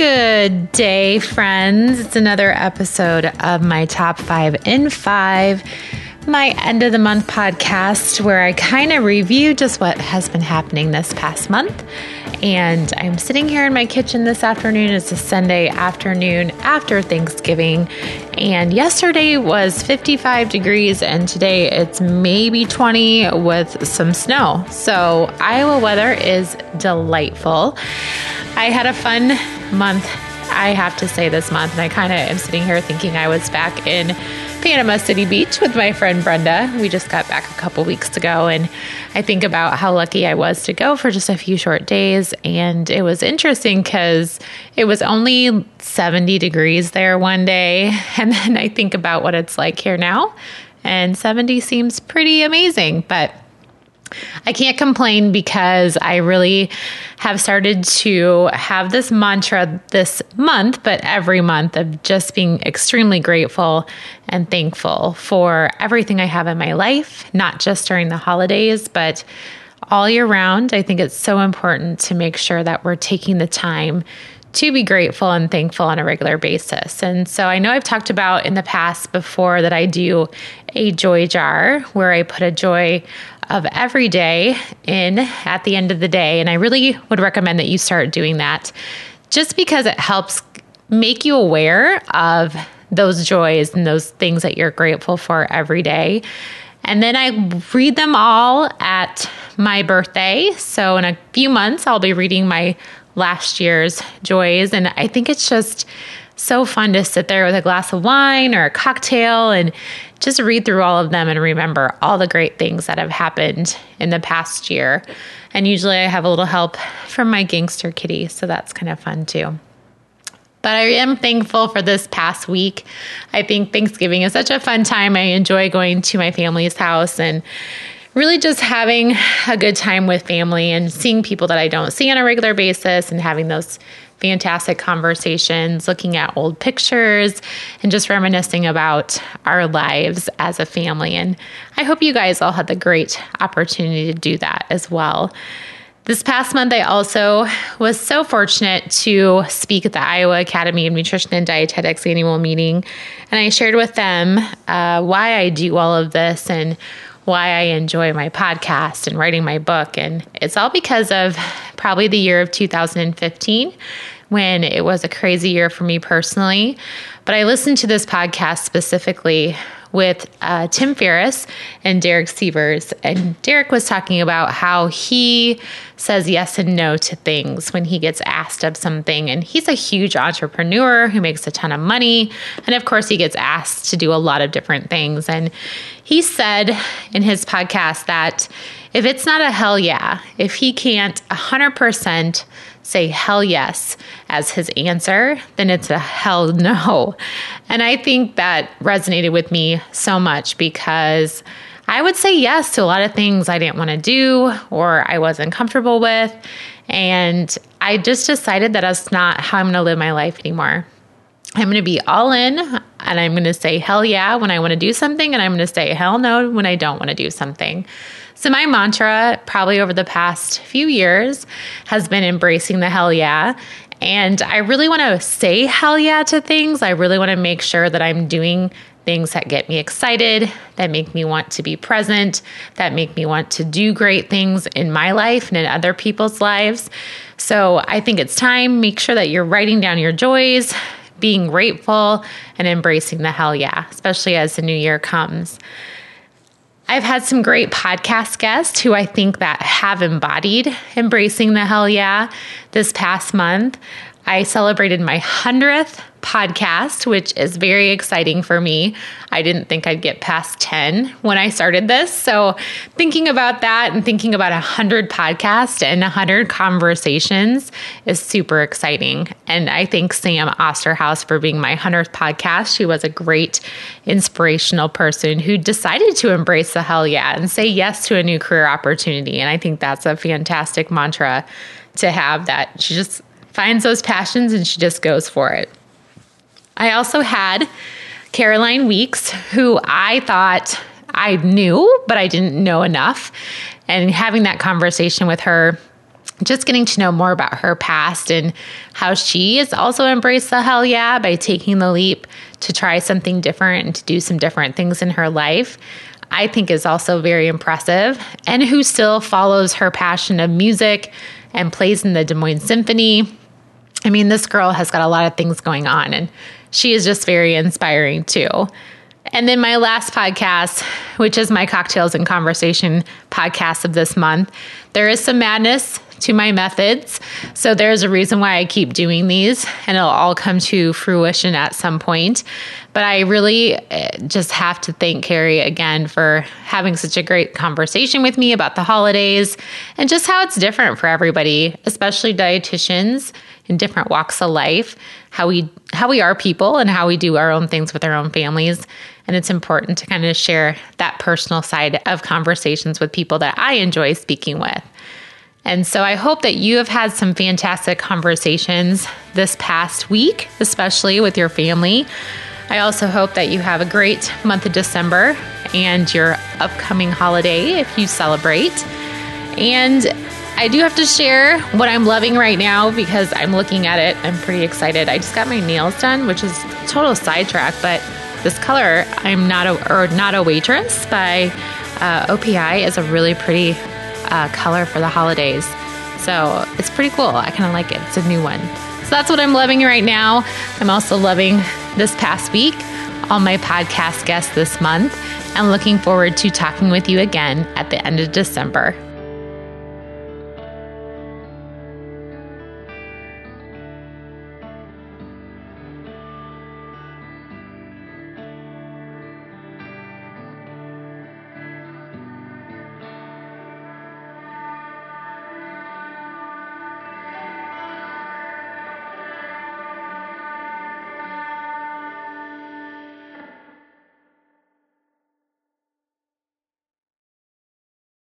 Good day, friends. It's another episode of my top five in five, my end of the month podcast, where I kind of review just what has been happening this past month. And I'm sitting here in my kitchen this afternoon. It's a Sunday afternoon after Thanksgiving. And yesterday was 55 degrees, and today it's maybe 20 with some snow. So, Iowa weather is delightful. I had a fun month, I have to say, this month. And I kind of am sitting here thinking I was back in Panama City Beach with my friend Brenda. We just got back a couple weeks ago. And I think about how lucky I was to go for just a few short days. And it was interesting because it was only 70 degrees there one day. And then I think about what it's like here now. And 70 seems pretty amazing. But I can't complain because I really have started to have this mantra this month, but every month of just being extremely grateful and thankful for everything I have in my life, not just during the holidays, but all year round. I think it's so important to make sure that we're taking the time to be grateful and thankful on a regular basis. And so I know I've talked about in the past before that I do a joy jar where I put a joy of every day in at the end of the day. And I really would recommend that you start doing that just because it helps make you aware of those joys and those things that you're grateful for every day. And then I read them all at my birthday. So in a few months, I'll be reading my last year's joys. And I think it's just so fun to sit there with a glass of wine or a cocktail and just read through all of them and remember all the great things that have happened in the past year. And usually I have a little help from my gangster kitty, so that's kind of fun too. But I am thankful for this past week. I think Thanksgiving is such a fun time. I enjoy going to my family's house and really just having a good time with family and seeing people that I don't see on a regular basis and having those fantastic conversations, looking at old pictures, and just reminiscing about our lives as a family. And I hope you guys all had the great opportunity to do that as well. This past month, I also was so fortunate to speak at the Iowa Academy of Nutrition and Dietetics annual meeting. And I shared with them uh, why I do all of this and why I enjoy my podcast and writing my book. And it's all because of probably the year of 2015 when it was a crazy year for me personally. But I listened to this podcast specifically with uh, Tim Ferriss and Derek Sivers. And Derek was talking about how he says yes and no to things when he gets asked of something. And he's a huge entrepreneur who makes a ton of money. And of course, he gets asked to do a lot of different things. And he said in his podcast that if it's not a hell yeah, if he can't 100% say hell yes as his answer, then it's a hell no. And I think that resonated with me so much because I would say yes to a lot of things I didn't want to do or I wasn't comfortable with. And I just decided that that's not how I'm going to live my life anymore. I'm going to be all in and I'm going to say hell yeah when I want to do something, and I'm going to say hell no when I don't want to do something. So, my mantra, probably over the past few years, has been embracing the hell yeah. And I really want to say hell yeah to things. I really want to make sure that I'm doing things that get me excited, that make me want to be present, that make me want to do great things in my life and in other people's lives. So I think it's time. Make sure that you're writing down your joys, being grateful, and embracing the hell yeah, especially as the new year comes. I've had some great podcast guests who I think that have embodied embracing the hell yeah this past month. I celebrated my 100th podcast, which is very exciting for me. I didn't think I'd get past 10 when I started this. So, thinking about that and thinking about 100 podcasts and 100 conversations is super exciting. And I thank Sam Osterhaus for being my 100th podcast. She was a great inspirational person who decided to embrace the hell yeah and say yes to a new career opportunity. And I think that's a fantastic mantra to have that she just finds those passions and she just goes for it. I also had Caroline Weeks, who I thought I knew, but I didn't know enough. And having that conversation with her just getting to know more about her past and how she has also embraced the hell yeah by taking the leap to try something different and to do some different things in her life. I think is also very impressive, and who still follows her passion of music and plays in the Des Moines Symphony. I mean, this girl has got a lot of things going on, and she is just very inspiring too. And then my last podcast, which is my Cocktails and Conversation podcast of this month, there is some madness to my methods. So there's a reason why I keep doing these, and it'll all come to fruition at some point. But I really eh, just have to thank Carrie again for having such a great conversation with me about the holidays and just how it's different for everybody, especially dietitians in different walks of life, how we how we are people and how we do our own things with our own families. And it's important to kind of share that personal side of conversations with people that I enjoy speaking with. And so I hope that you have had some fantastic conversations this past week, especially with your family. I also hope that you have a great month of December and your upcoming holiday if you celebrate. And I do have to share what I'm loving right now because I'm looking at it. I'm pretty excited. I just got my nails done, which is total sidetrack, but this color, I'm not a or not a waitress by uh, OPI is a really pretty uh, color for the holidays. So it's pretty cool. I kind of like it. It's a new one. So that's what I'm loving right now. I'm also loving this past week, all my podcast guests this month, and looking forward to talking with you again at the end of December.